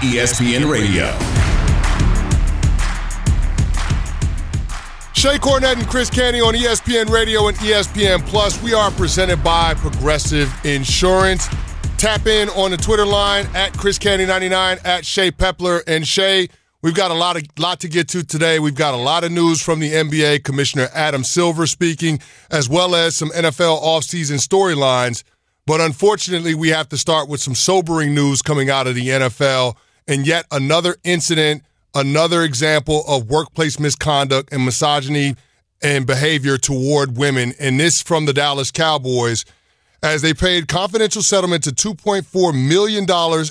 ESPN Radio. Shae Cornette and Chris Canty on ESPN Radio and ESPN Plus. We are presented by Progressive Insurance. Tap in on the Twitter line at Chris Canty99 at Shae Pepler and Shae. We've got a lot of lot to get to today. We've got a lot of news from the NBA. Commissioner Adam Silver speaking, as well as some NFL offseason storylines. But unfortunately, we have to start with some sobering news coming out of the NFL, and yet another incident, another example of workplace misconduct and misogyny and behavior toward women. And this from the Dallas Cowboys as they paid confidential settlement to $2.4 million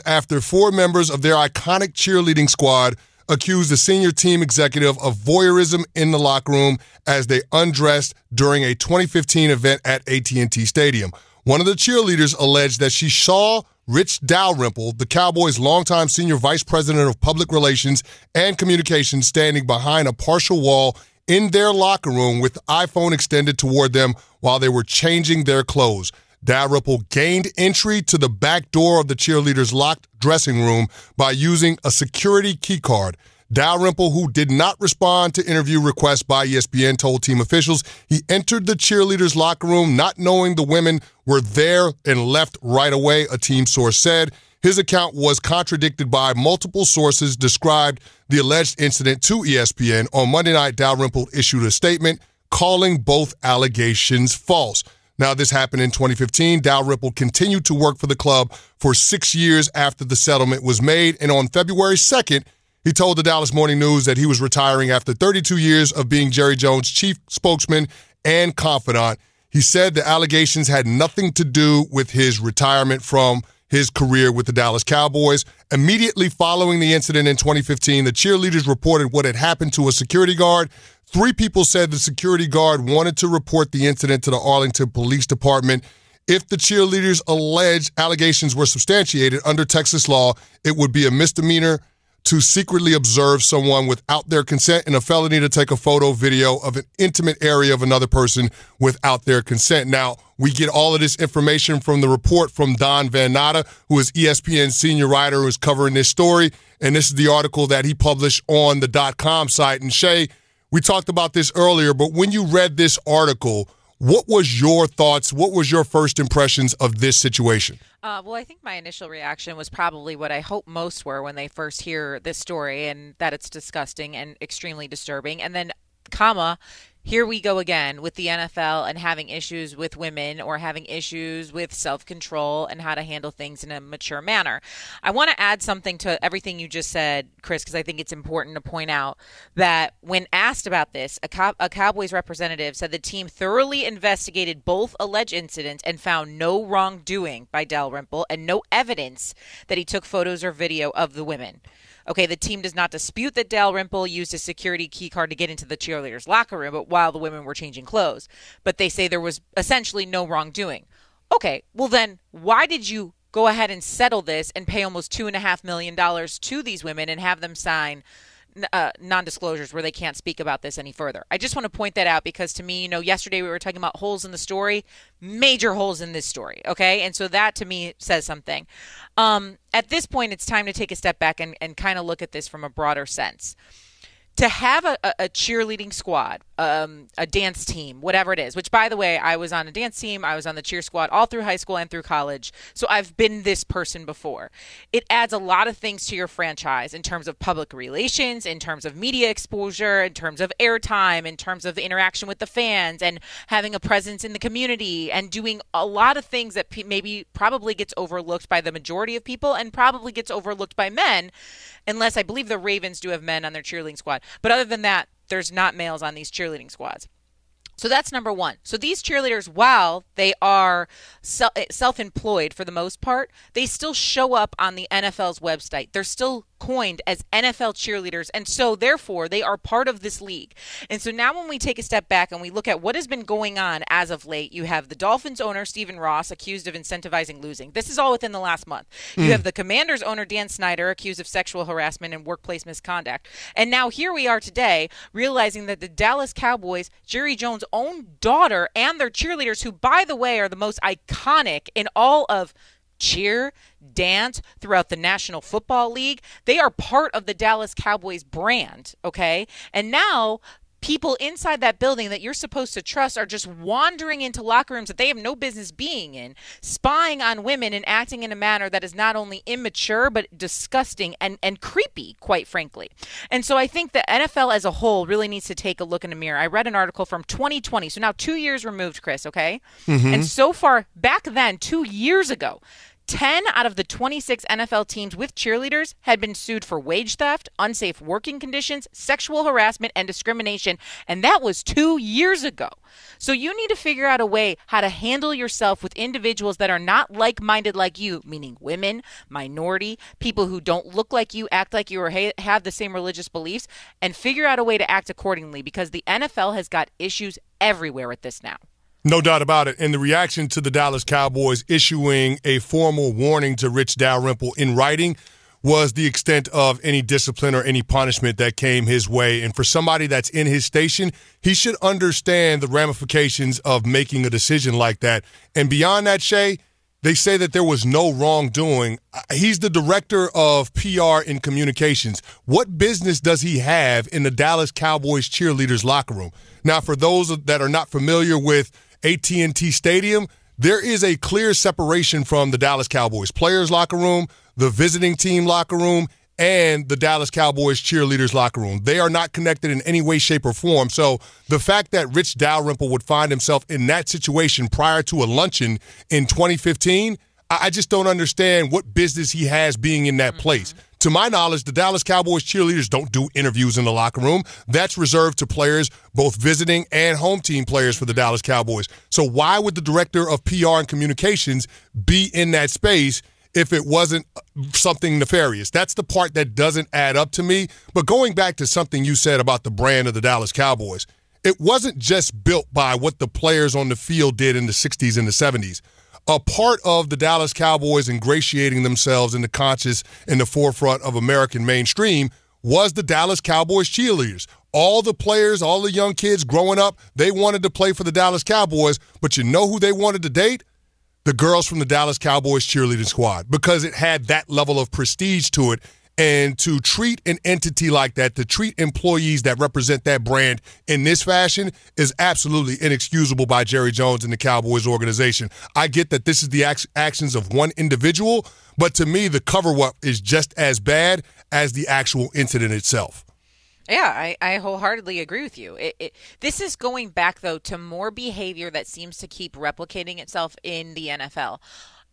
after four members of their iconic cheerleading squad accused the senior team executive of voyeurism in the locker room as they undressed during a 2015 event at AT&T Stadium. One of the cheerleaders alleged that she saw Rich Dalrymple, the Cowboys' longtime senior vice president of public relations and communications, standing behind a partial wall in their locker room with the iPhone extended toward them while they were changing their clothes. Dalrymple gained entry to the back door of the cheerleaders' locked dressing room by using a security keycard. Dalrymple, who did not respond to interview requests by ESPN, told team officials he entered the cheerleaders' locker room not knowing the women were there and left right away, a team source said. His account was contradicted by multiple sources described the alleged incident to ESPN. On Monday night, Dalrymple issued a statement calling both allegations false. Now, this happened in 2015. Dalrymple continued to work for the club for six years after the settlement was made. And on February 2nd, he told the Dallas Morning News that he was retiring after 32 years of being Jerry Jones' chief spokesman and confidant. He said the allegations had nothing to do with his retirement from his career with the Dallas Cowboys. Immediately following the incident in 2015, the cheerleaders reported what had happened to a security guard Three people said the security guard wanted to report the incident to the Arlington Police Department. If the cheerleaders' alleged allegations were substantiated under Texas law, it would be a misdemeanor to secretly observe someone without their consent and a felony to take a photo video of an intimate area of another person without their consent. Now, we get all of this information from the report from Don Van Natta, who is ESPN's senior writer who is covering this story. And this is the article that he published on the dot com site. And Shae, we talked about this earlier, but when you read this article, what was your thoughts? What was your first impressions of this situation? Uh, well, I think my initial reaction was probably what I hope most were when they first hear this story, and that it's disgusting and extremely disturbing. And then, comma, here we go again with the NFL and having issues with women or having issues with self control and how to handle things in a mature manner. I want to add something to everything you just said, Chris, because I think it's important to point out that when asked about this, a, a Cowboys representative said the team thoroughly investigated both alleged incidents and found no wrongdoing by Dalrymple and no evidence that he took photos or video of the women. Okay, the team does not dispute that Dalrymple used a security key card to get into the cheerleaders' locker room but while the women were changing clothes, but they say there was essentially no wrongdoing. Okay, well then, why did you go ahead and settle this and pay almost two and a half million dollars to these women and have them sign uh, non-disclosures where they can't speak about this any further. I just want to point that out because to me, you know, yesterday we were talking about holes in the story, major holes in this story. Okay, and so that to me says something. Um, at this point, it's time to take a step back and, and kind of look at this from a broader sense to have a, a cheerleading squad, um, a dance team, whatever it is, which by the way, I was on a dance team, I was on the cheer squad all through high school and through college. So I've been this person before. It adds a lot of things to your franchise in terms of public relations, in terms of media exposure, in terms of airtime, in terms of interaction with the fans and having a presence in the community and doing a lot of things that maybe probably gets overlooked by the majority of people and probably gets overlooked by men unless I believe the Ravens do have men on their cheerleading squad. But other than that, there's not males on these cheerleading squads. So that's number one. So these cheerleaders, while they are self employed for the most part, they still show up on the NFL's website. They're still coined as NFL cheerleaders. And so, therefore, they are part of this league. And so now, when we take a step back and we look at what has been going on as of late, you have the Dolphins owner, Stephen Ross, accused of incentivizing losing. This is all within the last month. Mm. You hmm. have the Commanders owner, Dan Snyder, accused of sexual harassment and workplace misconduct. And now, here we are today, realizing that the Dallas Cowboys, Jerry Jones' own daughter, and their cheerleaders, who, by the way, are the most iconic in all of cheer, dance throughout the National Football League. They are part of the Dallas Cowboys brand, okay? And now people inside that building that you're supposed to trust are just wandering into locker rooms that they have no business being in, spying on women and acting in a manner that is not only immature but disgusting and, and creepy, quite frankly. And so I think the NFL as a whole really needs to take a look in the mirror. I read an article from 2020, so now two years removed, Chris, okay? Mm-hmm. And so far, back then, two years ago, 10 out of the 26 NFL teams with cheerleaders had been sued for wage theft, unsafe working conditions, sexual harassment, and discrimination. And that was two years ago. So you need to figure out a way how to handle yourself with individuals that are not like minded like you, meaning women, minority, people who don't look like you, act like you, or ha- have the same religious beliefs, and figure out a way to act accordingly because the NFL has got issues everywhere with this now. No doubt about it. And the reaction to the Dallas Cowboys issuing a formal warning to Rich Dalrymple in writing was the extent of any discipline or any punishment that came his way. And for somebody that's in his station, he should understand the ramifications of making a decision like that. And beyond that, Shae, they say that there was no wrongdoing. He's the director of PR and communications. What business does he have in the Dallas Cowboys cheerleaders locker room? Now, for those that are not familiar with AT&T Stadium, there is a clear separation from the Dallas Cowboys players locker room, the visiting team locker room, and the Dallas Cowboys cheerleaders locker room. They are not connected in any way, shape, or form. So the fact that Rich Dalrymple would find himself in that situation prior to a luncheon in 2015, I just don't understand what business he has being in that mm-hmm. To my knowledge, the Dallas Cowboys cheerleaders don't do interviews in the locker room. That's reserved to players, both visiting and home team players for the Dallas Cowboys. So why would the director of PR and communications be in that space if it wasn't uh, something nefarious? That's the part that doesn't add up to me. But going back to something you said about the brand of the Dallas Cowboys, it wasn't just built by what the players on the field did in the 60s and the 70s a part of the Dallas Cowboys ingratiating themselves in the conscious in the forefront of American mainstream was the Dallas Cowboys cheerleaders. All the players, all the young kids growing up, they wanted to play for the Dallas Cowboys, but you know who they wanted to date? The girls from the Dallas Cowboys cheerleading squad because it had that level of prestige to it and to treat an entity like that, to treat employees that represent that brand in this fashion is absolutely inexcusable by Jerry Jones and the Cowboys organization. I get that this is the actions of one individual, but to me, the cover up is just as bad as the actual incident itself. Yeah, I, I wholeheartedly agree with you. It, it, this is going back, though, to more behavior that seems to keep replicating itself in the NFL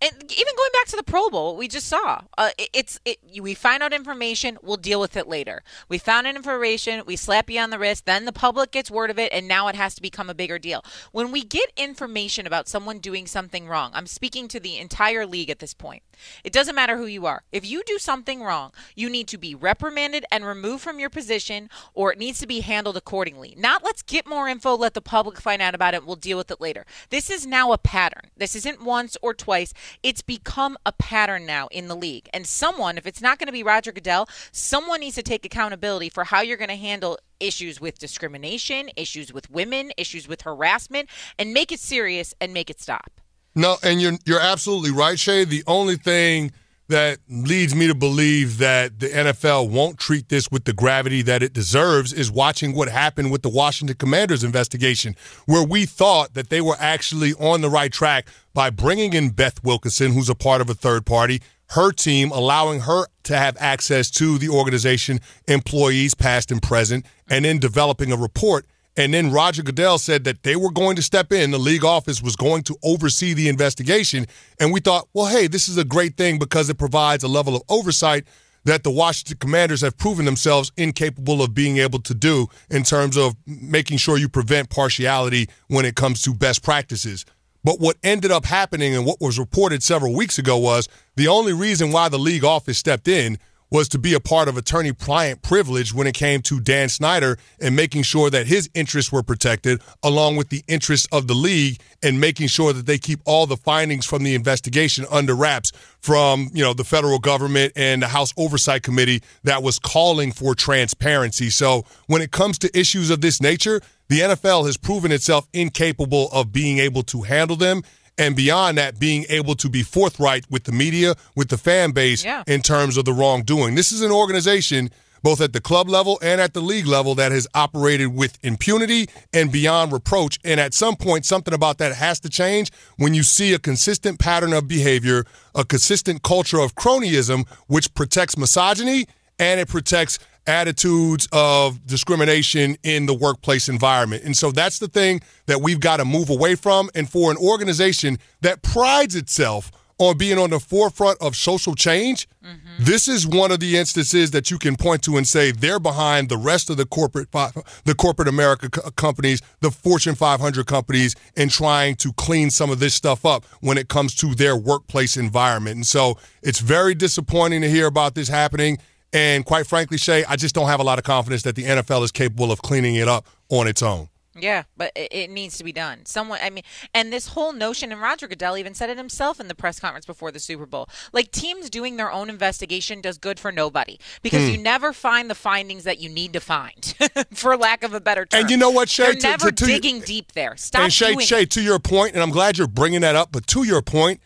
and even going back to the Pro Bowl, we just saw uh, it, it's it, we find out information, we'll deal with it later. We found an information, we slap you on the wrist, then the public gets word of it, and now it has to become a bigger deal. When we get information about someone doing something wrong, I'm speaking to the entire league at this point. It doesn't matter who you are. If you do something wrong, you need to be reprimanded and removed from your position, or it needs to be handled accordingly. Not let's get more info, let the public find out about it, we'll deal with it later. This is now a pattern. This isn't once or twice it's become a pattern now in the league. And someone, if it's not going to be Roger Goodell, someone needs to take accountability for how you're going to handle issues with discrimination, issues with women, issues with harassment, and make it serious and make it stop. No, and you're you're absolutely right, Shae. The only thing that leads me to believe that the NFL won't treat this with the gravity that it deserves is watching what happened with the Washington Commanders investigation, where we thought that they were actually on the right track by bringing in Beth Wilkinson, who's a part of a third party, her team, allowing her to have access to the organization, employees, past and present, and then developing a report and then Roger Goodell said that they were going to step in. The league office was going to oversee the investigation. And we thought, well, hey, this is a great thing because it provides a level of oversight that the Washington Commanders have proven themselves incapable of being able to do in terms of making sure you prevent partiality when it comes to best practices. But what ended up happening and what was reported several weeks ago was the only reason why the league office stepped in was to be a part of attorney client privilege when it came to Dan Snyder and making sure that his interests were protected, along with the interests of the league and making sure that they keep all the findings from the investigation under wraps from you know the federal government and the House Oversight Committee that was calling for transparency. So when it comes to issues of this nature, the NFL has proven itself incapable of being able to handle them and beyond that, being able to be forthright with the media, with the fan base Yeah. in terms of the wrongdoing. This is an organization both at the club level and at the league level that has operated with impunity and beyond reproach. And at some point, something about that has to change when you see a consistent pattern of behavior, a consistent culture of cronyism, which protects misogyny and it protects attitudes of discrimination in the workplace environment. And so that's the thing that we've got to move away from. And for an organization that prides itself on being on the forefront of social change, mm-hmm. this is one of the instances that you can point to and say they're behind the rest of the corporate the corporate America co- companies, the Fortune 500 companies in trying to clean some of this stuff up when it comes to their workplace environment. And so it's very disappointing to hear about this happening and quite frankly, Shae, I just don't have a lot of confidence that the NFL is capable of cleaning it up on its own. Yeah, but it, needs to be done. Someone, I mean, and this whole notion, and Roger Goodell even said it himself in the press conference before the Super Bowl. Like teams doing their own investigation does good for nobody because Hmm. you never find the findings that you need to find, for lack of a better term. And you know what, Shae? You're To- never to- to- digging deep there. Stop and Shae, Shae, it. to your point, and I'm glad you're bringing that up, but to your point,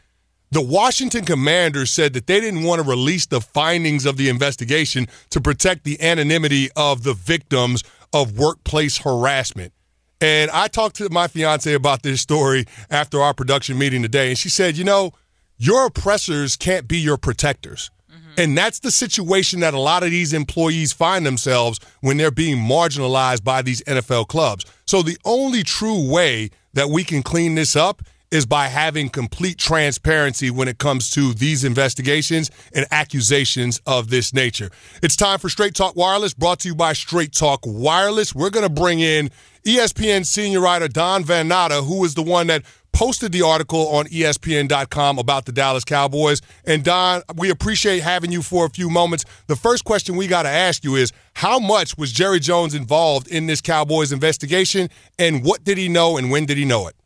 the Washington Commanders said that they didn't want to release the findings of the investigation to protect the anonymity of the victims of workplace harassment. And I talked to my fiance about this story after our production meeting today, and she said, you know, your oppressors can't be your protectors. Mm-hmm. And that's the situation that a lot of these employees find themselves when they're being marginalized by these NFL clubs. So the only true way that we can clean this up is by having complete transparency when it comes to these investigations and accusations of this nature. It's time for Straight Talk Wireless, brought to you by Straight Talk Wireless. We're going to bring in ESPN senior writer Don Van Natta, who is the one that posted the article on ESPN.com about the Dallas Cowboys. And Don, we appreciate having you for a few moments. The first question we got to ask you is how much was Jerry Jones involved in this Cowboys investigation, and what did he know, and when did he know it?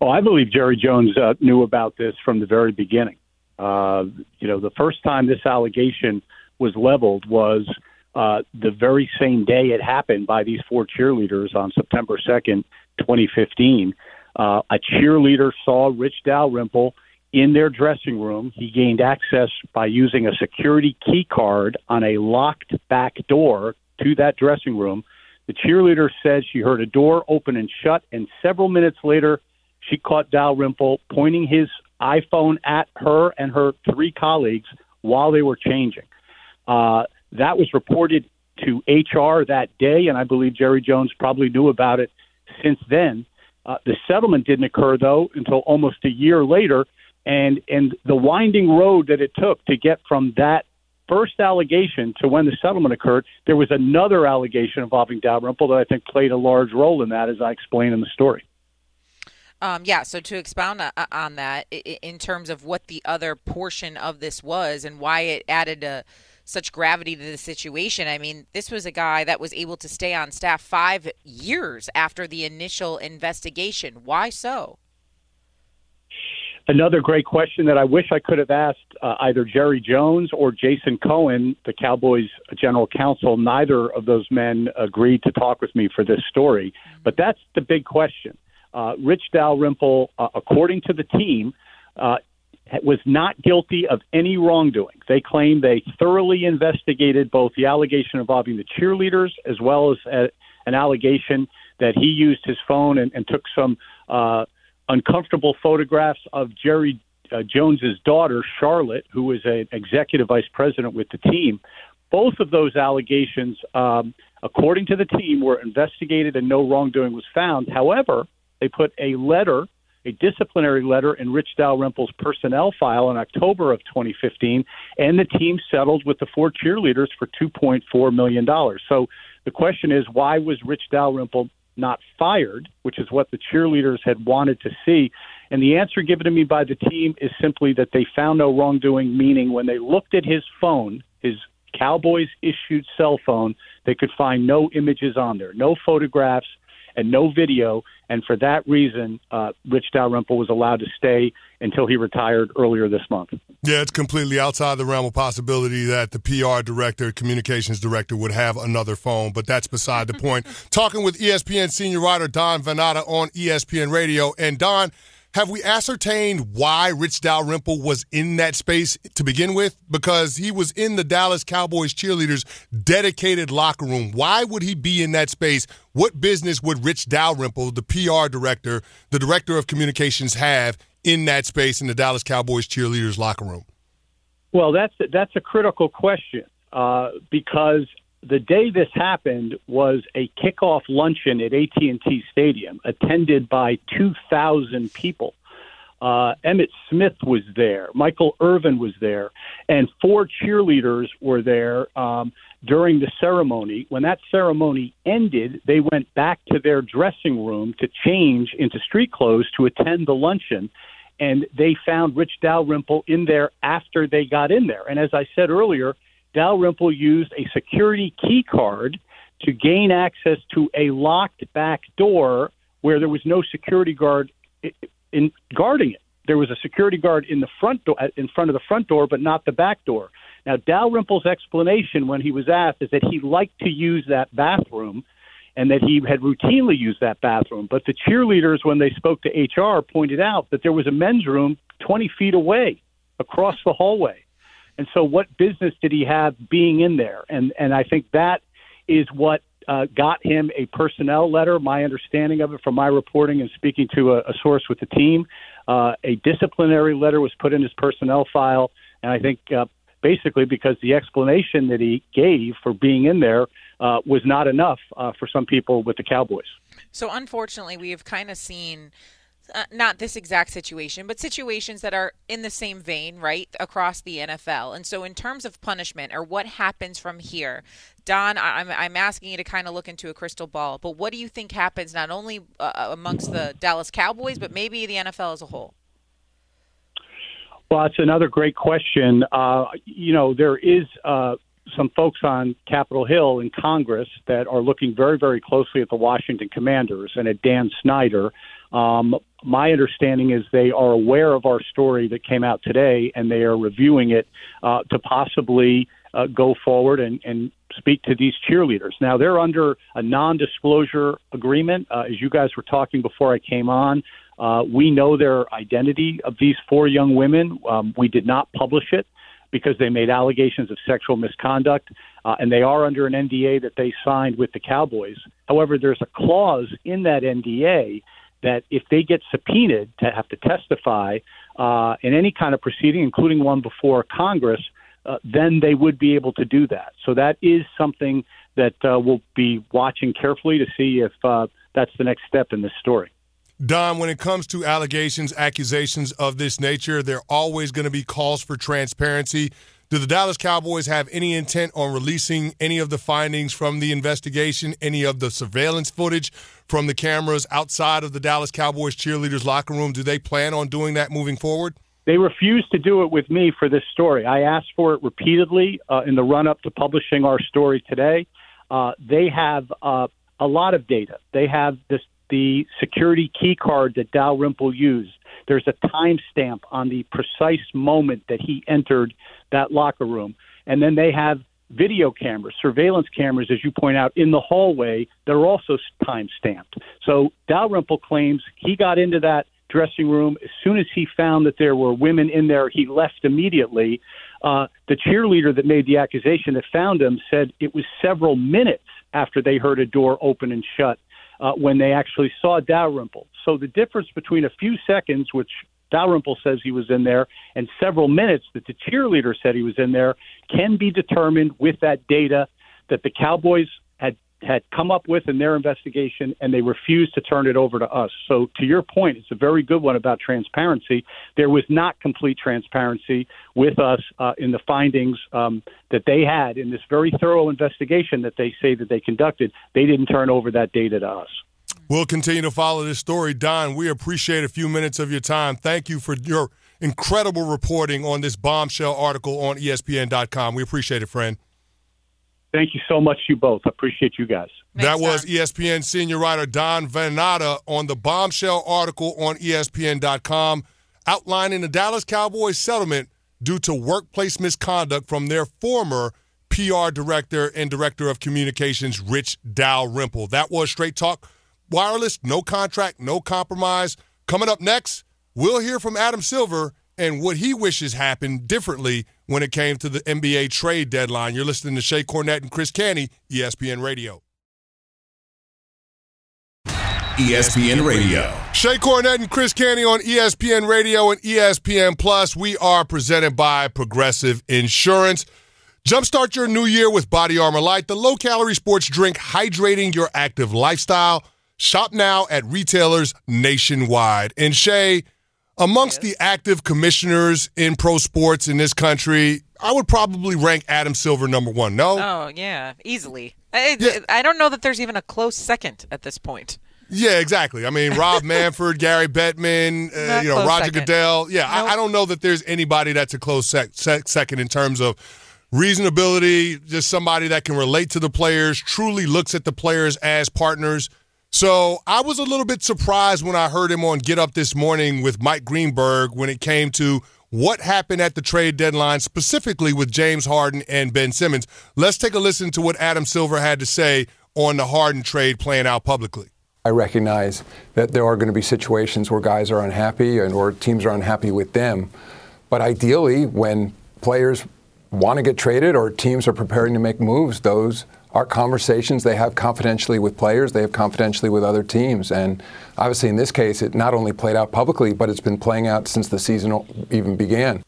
Oh, I believe Jerry Jones uh, knew about this from the very beginning. Uh, you know, the first time this allegation was leveled was uh, the very same day it happened by these four cheerleaders on September 2nd, 2015. Uh, a cheerleader saw Rich Dalrymple in their dressing room. He gained access by using a security key card on a locked back door to that dressing room. The cheerleader said she heard a door open and shut, and several minutes later, she caught Dalrymple pointing his iPhone at her and her three colleagues while they were changing. Uh, that was reported to HR that day, and I believe Jerry Jones probably knew about it since then. Uh, the settlement didn't occur though until almost a year later, and and the winding road that it took to get from that first allegation to when the settlement occurred, there was another allegation involving Dalrymple that I think played a large role in that, as I explain in the story. Um, yeah, so to expound on that, in terms of what the other portion of this was and why it added a, such gravity to the situation, I mean, this was a guy that was able to stay on staff five years after the initial investigation. Why so? Another great question that I wish I could have asked uh, either Jerry Jones or Jason Cohen, the Cowboys general counsel. Neither of those men agreed to talk with me for this story. But that's the big question. Uh, Rich Dalrymple, uh, according to the team, uh, was not guilty of any wrongdoing. They claim they thoroughly investigated both the allegation involving the cheerleaders as well as uh an allegation that he used his phone and, and took some uh, uncomfortable photographs of Jerry uh, Jones's daughter, Charlotte, who is an executive vice president with the team. Both of those allegations, um, according to the team, were investigated and no wrongdoing was found. However, they put a letter, a disciplinary letter, in Rich Dalrymple's personnel file in October of 2015, and the team settled with the four cheerleaders for $2.4 million. So the question is, why was Rich Dalrymple not fired, which is what the cheerleaders had wanted to see? And the answer given to me by the team is simply that they found no wrongdoing, meaning when they looked at his phone, his Cowboys issued cell phone, they could find no images on there, no photographs, and no video. And for that reason, uh, Rich Dalrymple was allowed to stay until he retired earlier this month. Yeah, it's completely outside the realm of possibility that the PR director, communications director would have another phone, but that's beside the point. Talking with ESPN senior writer Don Van Natta on ESPN Radio. And Don, have we ascertained why Rich Dalrymple was in that space to begin with? Because he was in the Dallas Cowboys cheerleaders' dedicated locker room. Why would he be in that space? What business would Rich Dalrymple, the PR director, the director of communications, have in that space in the Dallas Cowboys cheerleaders' locker room? Well, that's that's a critical question uh, because the day this happened was a kickoff luncheon at AT&T Stadium attended by 2,000 people. Uh, Emmitt Smith was there. Michael Irvin was there. And four cheerleaders were there um, during the ceremony. When that ceremony ended, they went back to their dressing room to change into street clothes to attend the luncheon. And they found Rich Dalrymple in there after they got in there. And as I said earlier, Dalrymple used a security key card to gain access to a locked back door where there was no security guard in guarding it. There was a security guard in the front door, in front of the front door, but not the back door. Now, Dalrymple's explanation when he was asked is that he liked to use that bathroom and that he had routinely used that bathroom. But the cheerleaders, when they spoke to HR, pointed out that there was a men's room 20 feet away across the hallway. And so, what business did he have being in there? And and I think that is what uh, got him a personnel letter. My understanding of it from my reporting and speaking to a, a source with the team, uh, a disciplinary letter was put in his personnel file, and I think uh, basically because the explanation that he gave for being in there uh, was not enough uh, for some people with the Cowboys. So unfortunately, we have kind of seen uh, not this exact situation, but situations that are in the same vein, right, across the NFL. And so, in terms of punishment or what happens from here, Don, I'm, I'm asking you to kind of look into a crystal ball, but what do you think happens not only uh, uh amongst the Dallas Cowboys, but maybe the NFL as a whole? Well, that's another great question. Uh, you know, there is uh, some folks on Capitol Hill in Congress that are looking very, very closely at the Washington Commanders and at Dan Snyder. Um, my understanding is they are aware of our story that came out today, and they are reviewing it uh, to possibly uh, go forward and, and speak to these cheerleaders. Now they're under a non-disclosure agreement. Uh, as you guys were talking before I came on, uh, we know their identity of these four young women. Um, we did not publish it because they made allegations of sexual misconduct, uh, and they are under an NDA that they signed with the Cowboys. However, there's a clause in that NDA that if they get subpoenaed to have to testify uh, in any kind of proceeding, including one before Congress, uh, then they would be able to do that. So that is something that uh, we'll be watching carefully to see if uh, that's the next step in this story. Don, when it comes to allegations, accusations of this nature, there are always going to be calls for transparency. Do the Dallas Cowboys have any intent on releasing any of the findings from the investigation, any of the surveillance footage from the cameras outside of the Dallas Cowboys cheerleaders' locker room? Do they plan on doing that moving forward? They refused to do it with me for this story. I asked for it repeatedly uh, in the run up to publishing our story today. Uh, they have uh, a lot of data. They have this, the security key card that Dalrymple used. There's a timestamp on the precise moment that he entered that locker room. And then they have video cameras, surveillance cameras, as you point out, in the hallway that are also time stamped. So Dalrymple claims he got into that dressing room as soon as he found that there were women in there. He left immediately. Uh, the cheerleader that made the accusation that found him said it was several minutes after they heard a door open and shut uh, when they actually saw Dalrymple. So the difference between a few seconds, which Dalrymple says he was in there, and several minutes that the cheerleader said he was in there, can be determined with that data that the Cowboys had had come up with in their investigation, and they refused to turn it over to us. So, to your point, it's a very good one about transparency. There was not complete transparency with us uh, in the findings um, that they had in this very thorough investigation that they say that they conducted. They didn't turn over that data to us. We'll continue to follow this story. Don, we appreciate a few minutes of your time. Thank you for your incredible reporting on this bombshell article on ESPN.com. We appreciate it, friend. Thank you so much, you both. I appreciate you guys. that was ESPN senior writer Don Van on the bombshell article on ESPN.com outlining the Dallas Cowboys settlement due to workplace misconduct from their former PR director and director of communications, Rich Dalrymple. That was Straight Talk Wireless, no contract, no compromise. Coming up next, we'll hear from Adam Silver and what he wishes happened differently when it came to the NBA trade deadline. You're listening to Shae Cornette and Chris Canty, ESPN Radio. ESPN Radio. Shae Cornette and Chris Canty on ESPN Radio and ESPN Plus. We are presented by Progressive Insurance. Jumpstart your new year with Body Armor Light, the low calorie sports drink hydrating your active lifestyle. Shop now at retailers nationwide. And Shae, amongst yes. the active commissioners in pro sports in this country, I would probably rank Adam Silver number one. No? Oh, yeah, easily. I, yeah. I don't know that there's even a close second at this point. Yeah, exactly. I mean, Rob Manfred, Gary Bettman, uh, you know, Roger second. Goodell. Yeah, nope. I, I, don't know that there's anybody that's a close sec- sec- second in terms of reasonability, just somebody that can relate to the players, truly looks at the players as partners. So I was a little bit surprised when I heard him on Get Up this morning with Mike Greenberg when it came to what happened at the trade deadline, specifically with James Harden and Ben Simmons. Let's take a listen to what Adam Silver had to say on the Harden trade playing out publicly. I recognize that there are going to be situations where guys are unhappy and or teams are unhappy with them. But ideally, when players want to get traded or teams are preparing to make moves, those are conversations they have confidentially with players, they have confidentially with other teams. And obviously, in this case, it not only played out publicly, but it's been playing out since the season even began.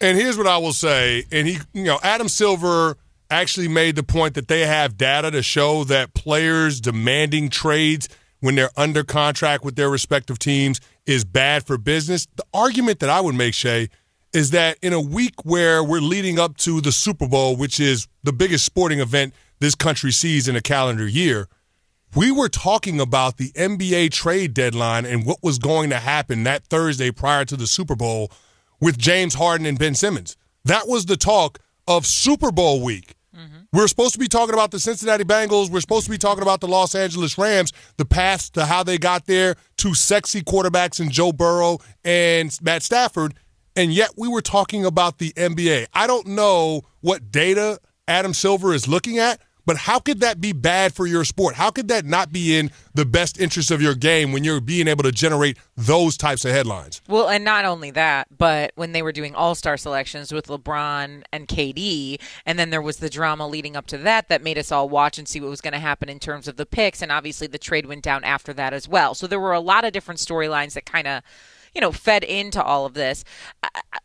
And here's what I will say. And he, you know, Adam Silver actually made the point that they have data to show that players demanding trades when they're under contract with their respective teams is bad for business. The argument that I would make, Shae, is that in a week where we're leading up to the Super Bowl, which is the biggest sporting event this country sees in a calendar year, we were talking about the NBA trade deadline and what was going to happen that Thursday prior to the Super Bowl with James Harden and Ben Simmons. That was the talk of Super Bowl week. Mm-hmm. We're supposed to be talking about the Cincinnati Bengals. We're supposed to be talking about the Los Angeles Rams, the path to how they got there, two sexy quarterbacks in Joe Burrow and Matt Stafford. And yet we were talking about the NBA. I don't know what data Adam Silver is looking at, but how could that be bad for your sport? How could that not be in the best interest of your game when you're being able to generate those types of headlines? Well, and not only that, but when they were doing all star selections with LeBron and KD, and then there was the drama leading up to that that made us all watch and see what was going to happen in terms of the picks. And obviously the trade went down after that as well. So there were a lot of different storylines that kind of you know fed into all of this.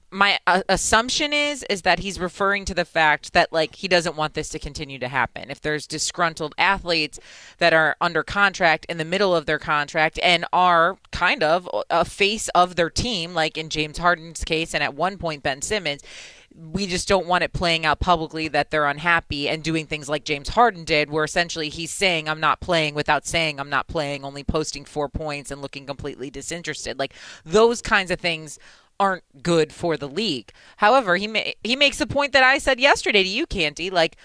My uh, assumption is is that he's referring to the fact that like he doesn't want this to continue to happen. If there's disgruntled athletes that are under contract in the middle of their contract and are kind of a face of their team like in James Harden's case and at one point Ben Simmons we just don't want it playing out publicly that they're unhappy and doing things like James Harden did, where essentially he's saying, I'm not playing without saying I'm not playing, only posting four points and looking completely disinterested. Like those kinds of things aren't good for the league. However, he ma- he makes the point that I said yesterday to you, Canty, like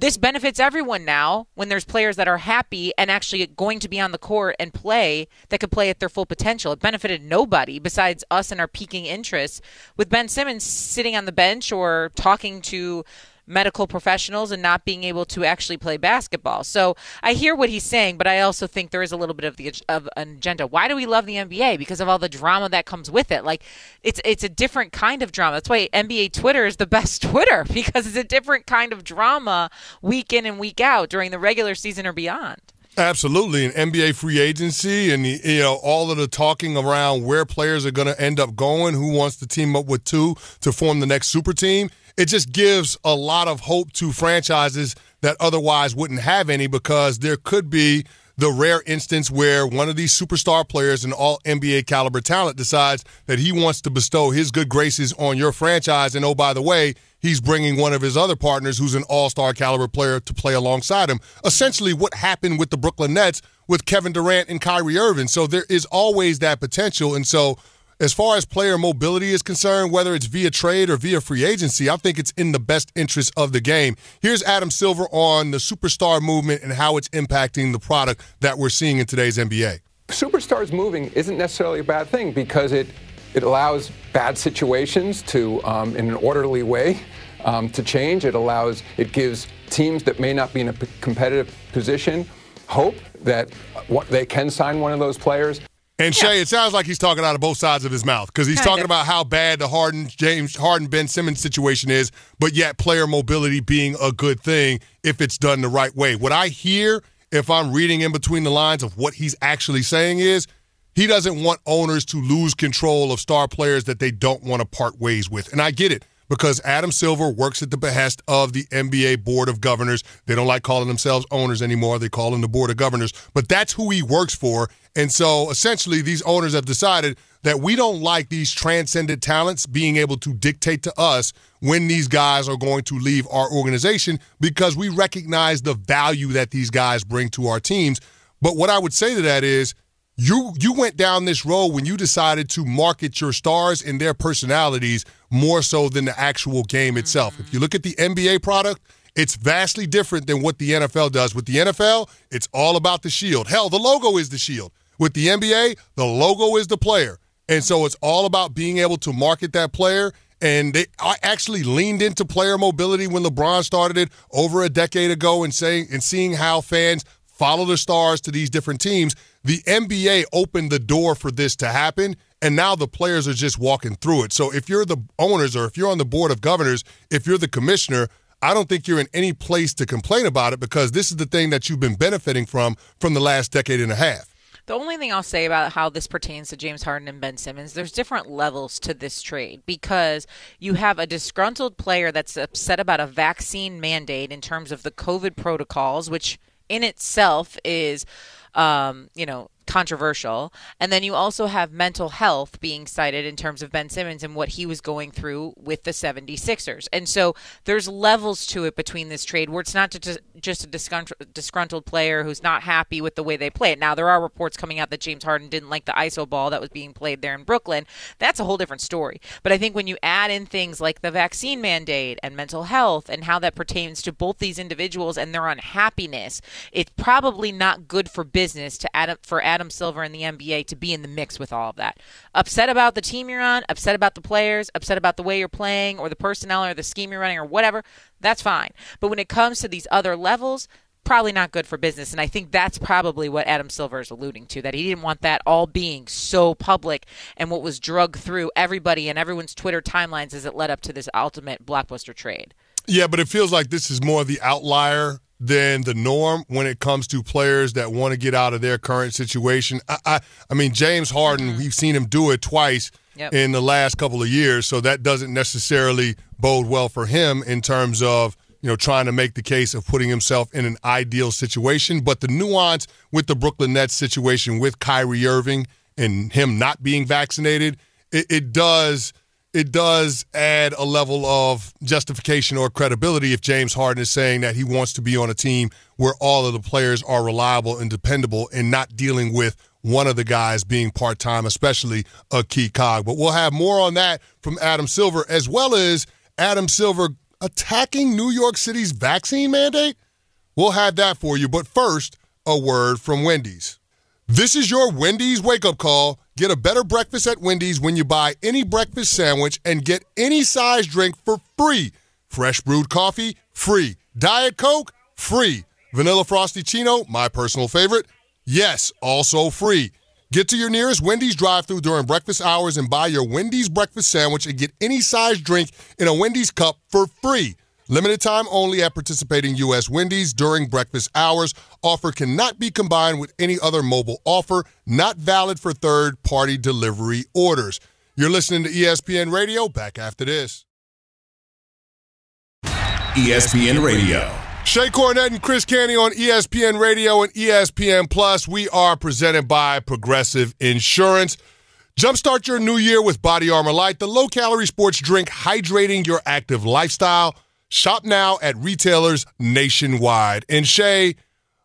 this benefits everyone now when there's players that are happy and actually going to be on the court and play that could play at their full potential. It benefited nobody besides us and our peaking interests with Ben Simmons sitting on the bench or talking to medical professionals and not being able to actually play basketball. So I hear what he's saying, but I also think there is a little bit of the of an agenda. Why do we love the NBA? Because of all the drama that comes with it. Like it's it's a different kind of drama. That's why NBA Twitter is the best Twitter because it's a different kind of drama week in and week out during the regular season or beyond. Absolutely, an NBA free agency, and you know all of the talking around where players are going to end up going, who wants to team up with two to form the next super team it just gives a lot of hope to franchises that otherwise wouldn't have any because there could be the rare instance where one of these superstar players and all NBA caliber talent decides that he wants to bestow his good graces on your franchise. And oh, by the way, he's bringing one of his other partners who's an all star caliber player to play alongside him. Essentially, what happened with the Brooklyn Nets with Kevin Durant and Kyrie Irving. So there is always that potential. And so as far as player mobility is concerned, whether it's via trade or via free agency, I think it's in the best interest of the game. Here's Adam Silver on the superstar movement and how it's impacting the product that we're seeing in today's NBA. Superstars moving isn't necessarily a bad thing because it it allows bad situations to, um, in an orderly way, um, to change. It allows, it gives teams that may not be in a p- competitive position hope that what, they can sign one of those players. And yeah. it sounds like he's talking out of both sides of his mouth because he's kind talking of. about how bad the Harden, James Harden, Ben Simmons situation is, but yet player mobility being a good thing if it's done the right way. What I hear, if I'm reading in between the lines of what he's actually saying, is he doesn't want owners to lose control of star players that they don't want to part ways with. And I get it because Adam Silver works at the behest of the NBA Board of Governors. They don't like calling themselves owners anymore. They call them the Board of Governors, but that's who he works for. And so essentially, these owners have decided that we don't like these transcendent talents being able to dictate to us when these guys are going to leave our organization because we recognize the value that these guys bring to our teams. But what I would say to that is, you you went down this road when you decided to market your stars and their personalities more so than the actual game itself. Mm-hmm. If you look at the NBA product, it's vastly different than what the NFL does. With the NFL, it's all about the shield. Hell, the logo is the shield. With the NBA, the logo is the player. And so it's all about being able to market that player. And they actually leaned into player mobility when LeBron started it over a decade ago and saying and seeing how fans follow the stars to these different teams. The NBA opened the door for this to happen, and now the players are just walking through it. So if you're the owners or if you're on the board of governors, if you're the commissioner, I don't think you're in any place to complain about it because this is the thing that you've been benefiting from from the last decade and a half. The only thing I'll say about how this pertains to James Harden and Ben Simmons, there's different levels to this trade because you have a disgruntled player that's upset about a vaccine mandate in terms of the COVID protocols, which in itself is, um, you know, controversial. And then you also have mental health being cited in terms of Ben Simmons and what he was going through with the 76ers. And so there's levels to it between this trade where it's not just, a disgruntled player who's not happy with the way they play it. Now, there are reports coming out that James Harden didn't like the ISO ball that was being played there in Brooklyn. That's a whole different story. But I think when you add in things like the vaccine mandate and mental health and how that pertains to both these individuals and their unhappiness, it's probably not good for business to add up for Adam Adam Silver in the NBA to be in the mix with all of that. Upset about the team you're on, upset about the players, upset about the way you're playing or the personnel or the scheme you're running or whatever, that's fine. But when it comes to these other levels, probably not good for business. And I think that's probably what Adam Silver is alluding to that he didn't want that all being so public and what was drugged through everybody and everyone's Twitter timelines as it led up to this ultimate blockbuster trade. Yeah, but it feels like this is more the outlier than the norm when it comes to players that want to get out of their current situation. I, I, I mean, James Harden, mm-hmm. we've seen him do it twice yep. in the last couple of years, so that doesn't necessarily bode well for him in terms of you know trying to make the case of putting himself in an ideal situation. But the nuance with the Brooklyn Nets situation with Kyrie Irving and him not being vaccinated, it, it does – it does add a level of justification or credibility if James Harden is saying that he wants to be on a team where all of the players are reliable and dependable and not dealing with one of the guys being part time, especially a key cog. But we'll have more on that from Adam Silver, as well as Adam Silver attacking New York City's vaccine mandate. We'll have that for you. But first, a word from Wendy's. This is your Wendy's wake up call. Get a better breakfast at Wendy's when you buy any breakfast sandwich and get any size drink for free. Fresh brewed coffee, free. Diet Coke, free. Vanilla Frosty Chino, my personal favorite, yes, also free. Get to your nearest Wendy's drive through during breakfast hours and buy your Wendy's breakfast sandwich and get any size drink in a Wendy's cup for free. Limited time only at participating U.S. Wendy's during breakfast hours. Offer cannot be combined with any other mobile offer, not valid for third party delivery orders. You're listening to ESPN Radio. Back after this. ESPN Radio. Shae Cornette and Chris Canty on ESPN Radio and ESPN Plus. We are presented by Progressive Insurance. Jumpstart your new year with Body Armor Light, the low calorie sports drink hydrating your active lifestyle. Shop now at retailers nationwide. And Shae,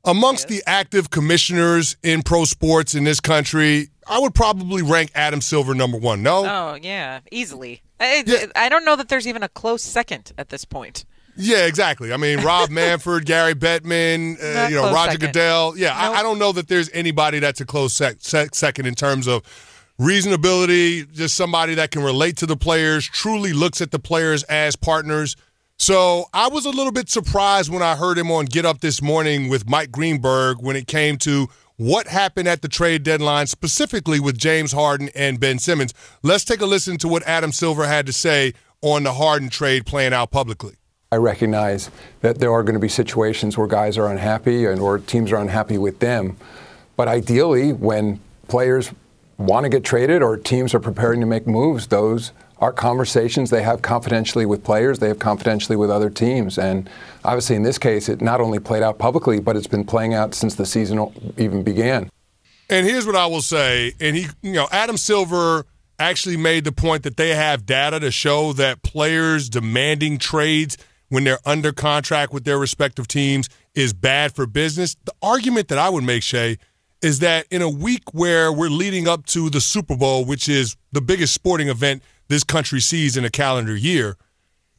Amongst the active commissioners in pro sports in this country, I would probably rank Adam Silver number one. No? Oh, yeah, easily. I, yeah. I don't know that there's even a close second at this point. Yeah, exactly. I mean, Rob Manfred, Gary Bettman, uh, you know, Roger second. Goodell. Yeah, nope. I, I, don't know that there's anybody that's a close sec- sec- second in terms of reasonability, just somebody that can relate to the players, truly looks at the players as partners. So I was a little bit surprised when I heard him on Get Up this morning with Mike Greenberg when it came to what happened at the trade deadline, specifically with James Harden and Ben Simmons. Let's take a listen to what Adam Silver had to say on the Harden trade playing out publicly. I recognize that there are going to be situations where guys are unhappy and or teams are unhappy with them. But ideally, when players want to get traded or teams are preparing to make moves, those are conversations they have confidentially with players, they have confidentially with other teams. And obviously, in this case, it not only played out publicly, but it's been playing out since the season even began. And here's what I will say. And he, you know, Adam Silver actually made the point that they have data to show that players demanding trades when they're under contract with their respective teams is bad for business. The argument that I would make, Shae, is that in a week where we're leading up to the Super Bowl, which is the biggest sporting event this country sees in a calendar year,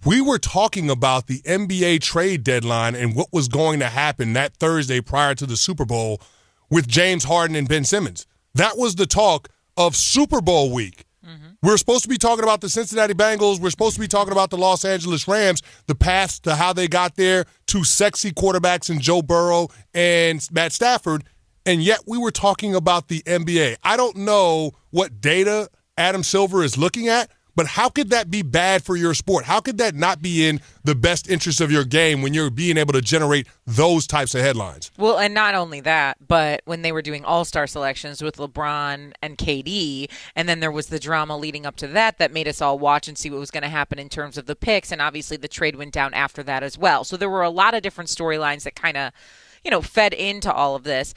we were talking about the NBA trade deadline and what was going to happen that Thursday prior to the Super Bowl with James Harden and Ben Simmons. That was the talk of Super Bowl week. Mm-hmm. We're supposed to be talking about the Cincinnati Bengals. We're supposed to be talking about the Los Angeles Rams, the path to how they got there, two sexy quarterbacks in Joe Burrow and Matt Stafford and yet we were talking about the NBA. I don't know what data Adam Silver is looking at, but how could that be bad for your sport? How could that not be in the best interest of your game when you're being able to generate those types of headlines? Well, and not only that, but when they were doing all star selections with LeBron and KD, and then there was the drama leading up to that that made us all watch and see what was going to happen in terms of the picks. And obviously the trade went down after that as well. So there were a lot of different storylines that kind of you know, fed into all of this.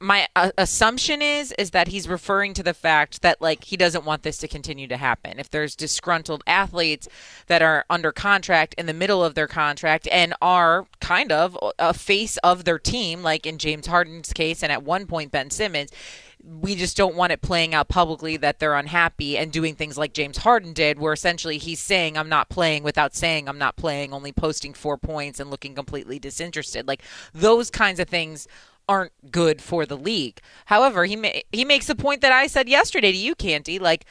my uh, assumption is is that he's referring to the fact that like he doesn't want this to continue to happen. If there's disgruntled athletes that are under contract in the middle of their contract and are kind of a face of their team, like in James Harden's case, and at one point Ben Simmons we just don't want it playing out publicly that they're unhappy and doing things like James Harden did, where essentially he's saying, I'm not playing without saying I'm not playing, only posting four points and looking completely disinterested. Like those kinds of things aren't good for the league. However, he ma- he makes the point that I said yesterday to you, Canty, like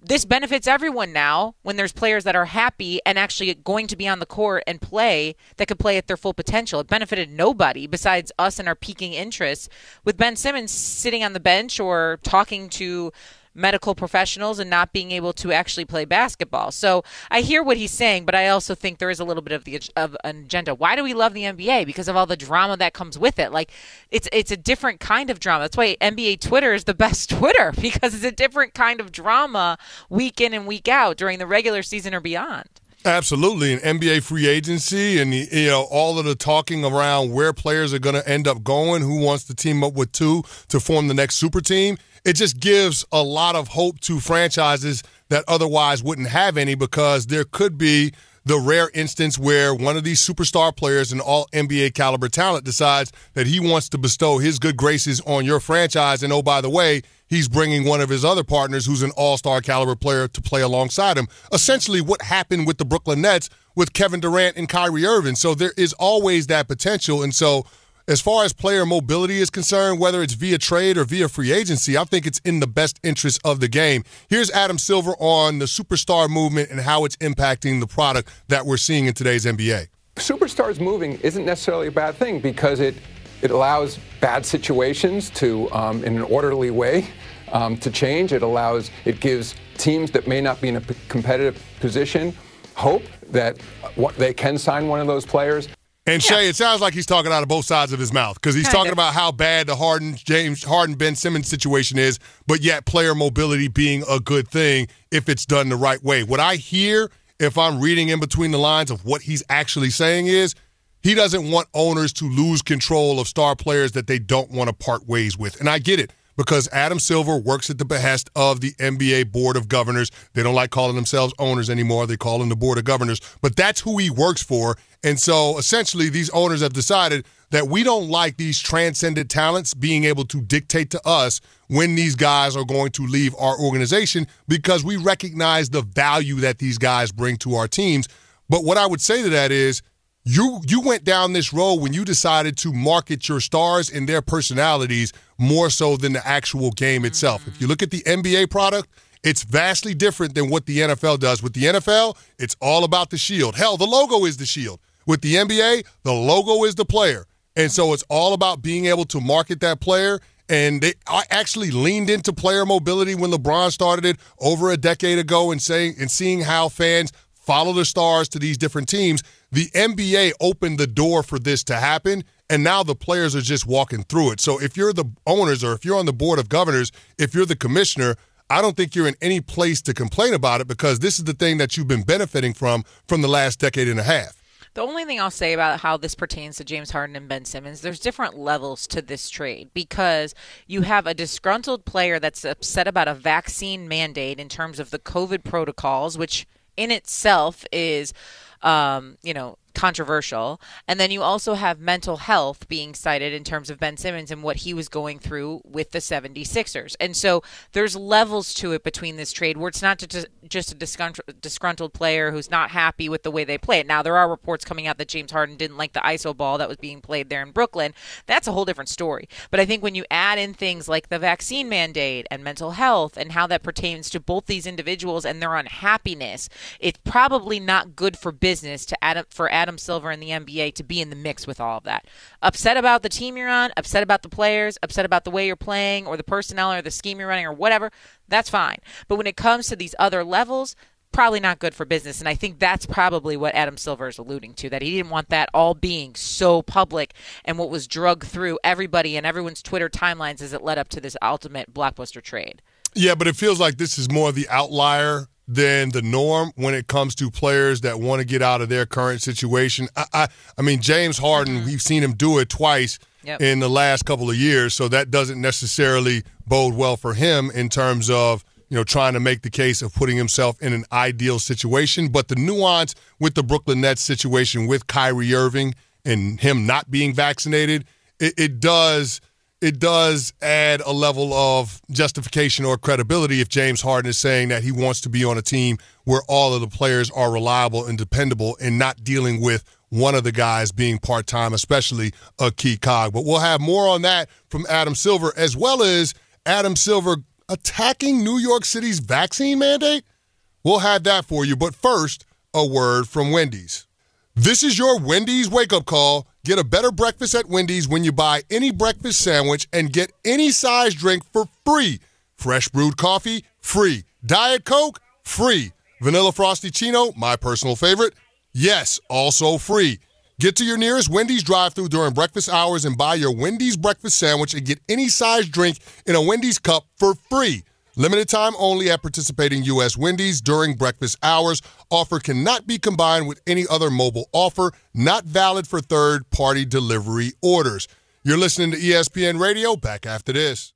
this benefits everyone now when there's players that are happy and actually going to be on the court and play that could play at their full potential. It benefited nobody besides us and our peaking interests with Ben Simmons sitting on the bench or talking to medical professionals and not being able to actually play basketball. So I hear what he's saying, but I also think there is a little bit of the of an agenda. Why do we love the NBA? Because of all the drama that comes with it. Like it's it's a different kind of drama. That's why NBA Twitter is the best Twitter because it's a different kind of drama week in and week out during the regular season or beyond. Absolutely, an NBA free agency, and you know all of the talking around where players are going to end up going, who wants to team up with two to form the next super team it just gives a lot of hope to franchises that otherwise wouldn't have any because there could be the rare instance where one of these superstar players and all NBA caliber talent decides that he wants to bestow his good graces on your franchise. And oh, by the way, he's bringing one of his other partners who's an all star caliber player to play alongside him. Essentially, what happened with the Brooklyn Nets with Kevin Durant and Kyrie Irving. So there is always that potential. And so as far as player mobility is concerned, whether it's via trade or via free agency, I think it's in the best interest of the game. Here's Adam Silver on the superstar movement and how it's impacting the product that we're seeing in today's NBA. Superstars moving isn't necessarily a bad thing because it it allows bad situations to, um, in an orderly way, um, to change. It allows, it gives teams that may not be in a p- competitive position hope that what, they can sign one of those players. And Shae, yeah. it sounds like he's talking out of both sides of his mouth because he's kind talking of. about how bad the Harden, James Harden, Ben Simmons situation is, but yet player mobility being a good thing if it's done the right way. What I hear, if I'm reading in between the lines of what he's actually saying, is he doesn't want owners to lose control of star players that they don't want to part ways with. And I get it because Adam Silver works at the behest of the NBA Board of Governors. They don't like calling themselves owners anymore. They call them the Board of Governors, but that's who he works for. And so essentially, these owners have decided that we don't like these transcendent talents being able to dictate to us when these guys are going to leave our organization because we recognize the value that these guys bring to our teams. But what I would say to that is, you you went down this road when you decided to market your stars and their personalities more so than the actual game itself. Mm-hmm. If you look at the NBA product, it's vastly different than what the NFL does. With the NFL, it's all about the shield. Hell, the logo is the shield. With the NBA, the logo is the player. And so it's all about being able to market that player. And they actually leaned into player mobility when LeBron started it over a decade ago and saying and seeing how fans follow the stars to these different teams. The NBA opened the door for this to happen, and now the players are just walking through it. So if you're the owners or if you're on the board of governors, if you're the commissioner, I don't think you're in any place to complain about it because this is the thing that you've been benefiting from from the last decade and a half. The only thing I'll say about how this pertains to James Harden and Ben Simmons, there's different levels to this trade because you have a disgruntled player that's upset about a vaccine mandate in terms of the COVID protocols, which in itself is, um, you know, controversial. And then you also have mental health being cited in terms of Ben Simmons and what he was going through with the 76ers. And so there's levels to it between this trade where it's not just a disgruntled player who's not happy with the way they play it. Now, there are reports coming out that James Harden didn't like the ISO ball that was being played there in Brooklyn. That's a whole different story. But I think when you add in things like the vaccine mandate and mental health and how that pertains to both these individuals and their unhappiness, it's probably not good for business to add up for Adam Adam Silver in the NBA to be in the mix with all of that. Upset about the team you're on, upset about the players, upset about the way you're playing or the personnel or the scheme you're running or whatever, that's fine. But when it comes to these other levels, probably not good for business. And I think that's probably what Adam Silver is alluding to that he didn't want that all being so public and what was drugged through everybody and everyone's Twitter timelines as it led up to this ultimate blockbuster trade. Yeah, but it feels like this is more the outlier than the norm when it comes to players that want to get out of their current situation. I, I, I mean, James Harden, mm-hmm. we've seen him do it twice yep. in the last couple of years, so that doesn't necessarily bode well for him in terms of you know trying to make the case of putting himself in an ideal situation. But the nuance with the Brooklyn Nets situation with Kyrie Irving and him not being vaccinated, it, it does it does add a level of justification or credibility if James Harden is saying that he wants to be on a team where all of the players are reliable and dependable and not dealing with one of the guys being part time, especially a key cog. But we'll have more on that from Adam Silver, as well as Adam Silver attacking New York City's vaccine mandate. We'll have that for you. But first, a word from Wendy's. This is your Wendy's wake up call. Get a better breakfast at Wendy's when you buy any breakfast sandwich and get any size drink for free. Fresh brewed coffee, free. Diet Coke, free. Vanilla Frosty-ccino, my personal favorite, yes, also free. Get to your nearest Wendy's drive through during breakfast hours and buy your Wendy's breakfast sandwich and get any size drink in a Wendy's cup for free. Limited time only at participating U.S. Wendy's during breakfast hours. Offer cannot be combined with any other mobile offer. Not valid for third party delivery orders. You're listening to ESPN Radio. Back after this.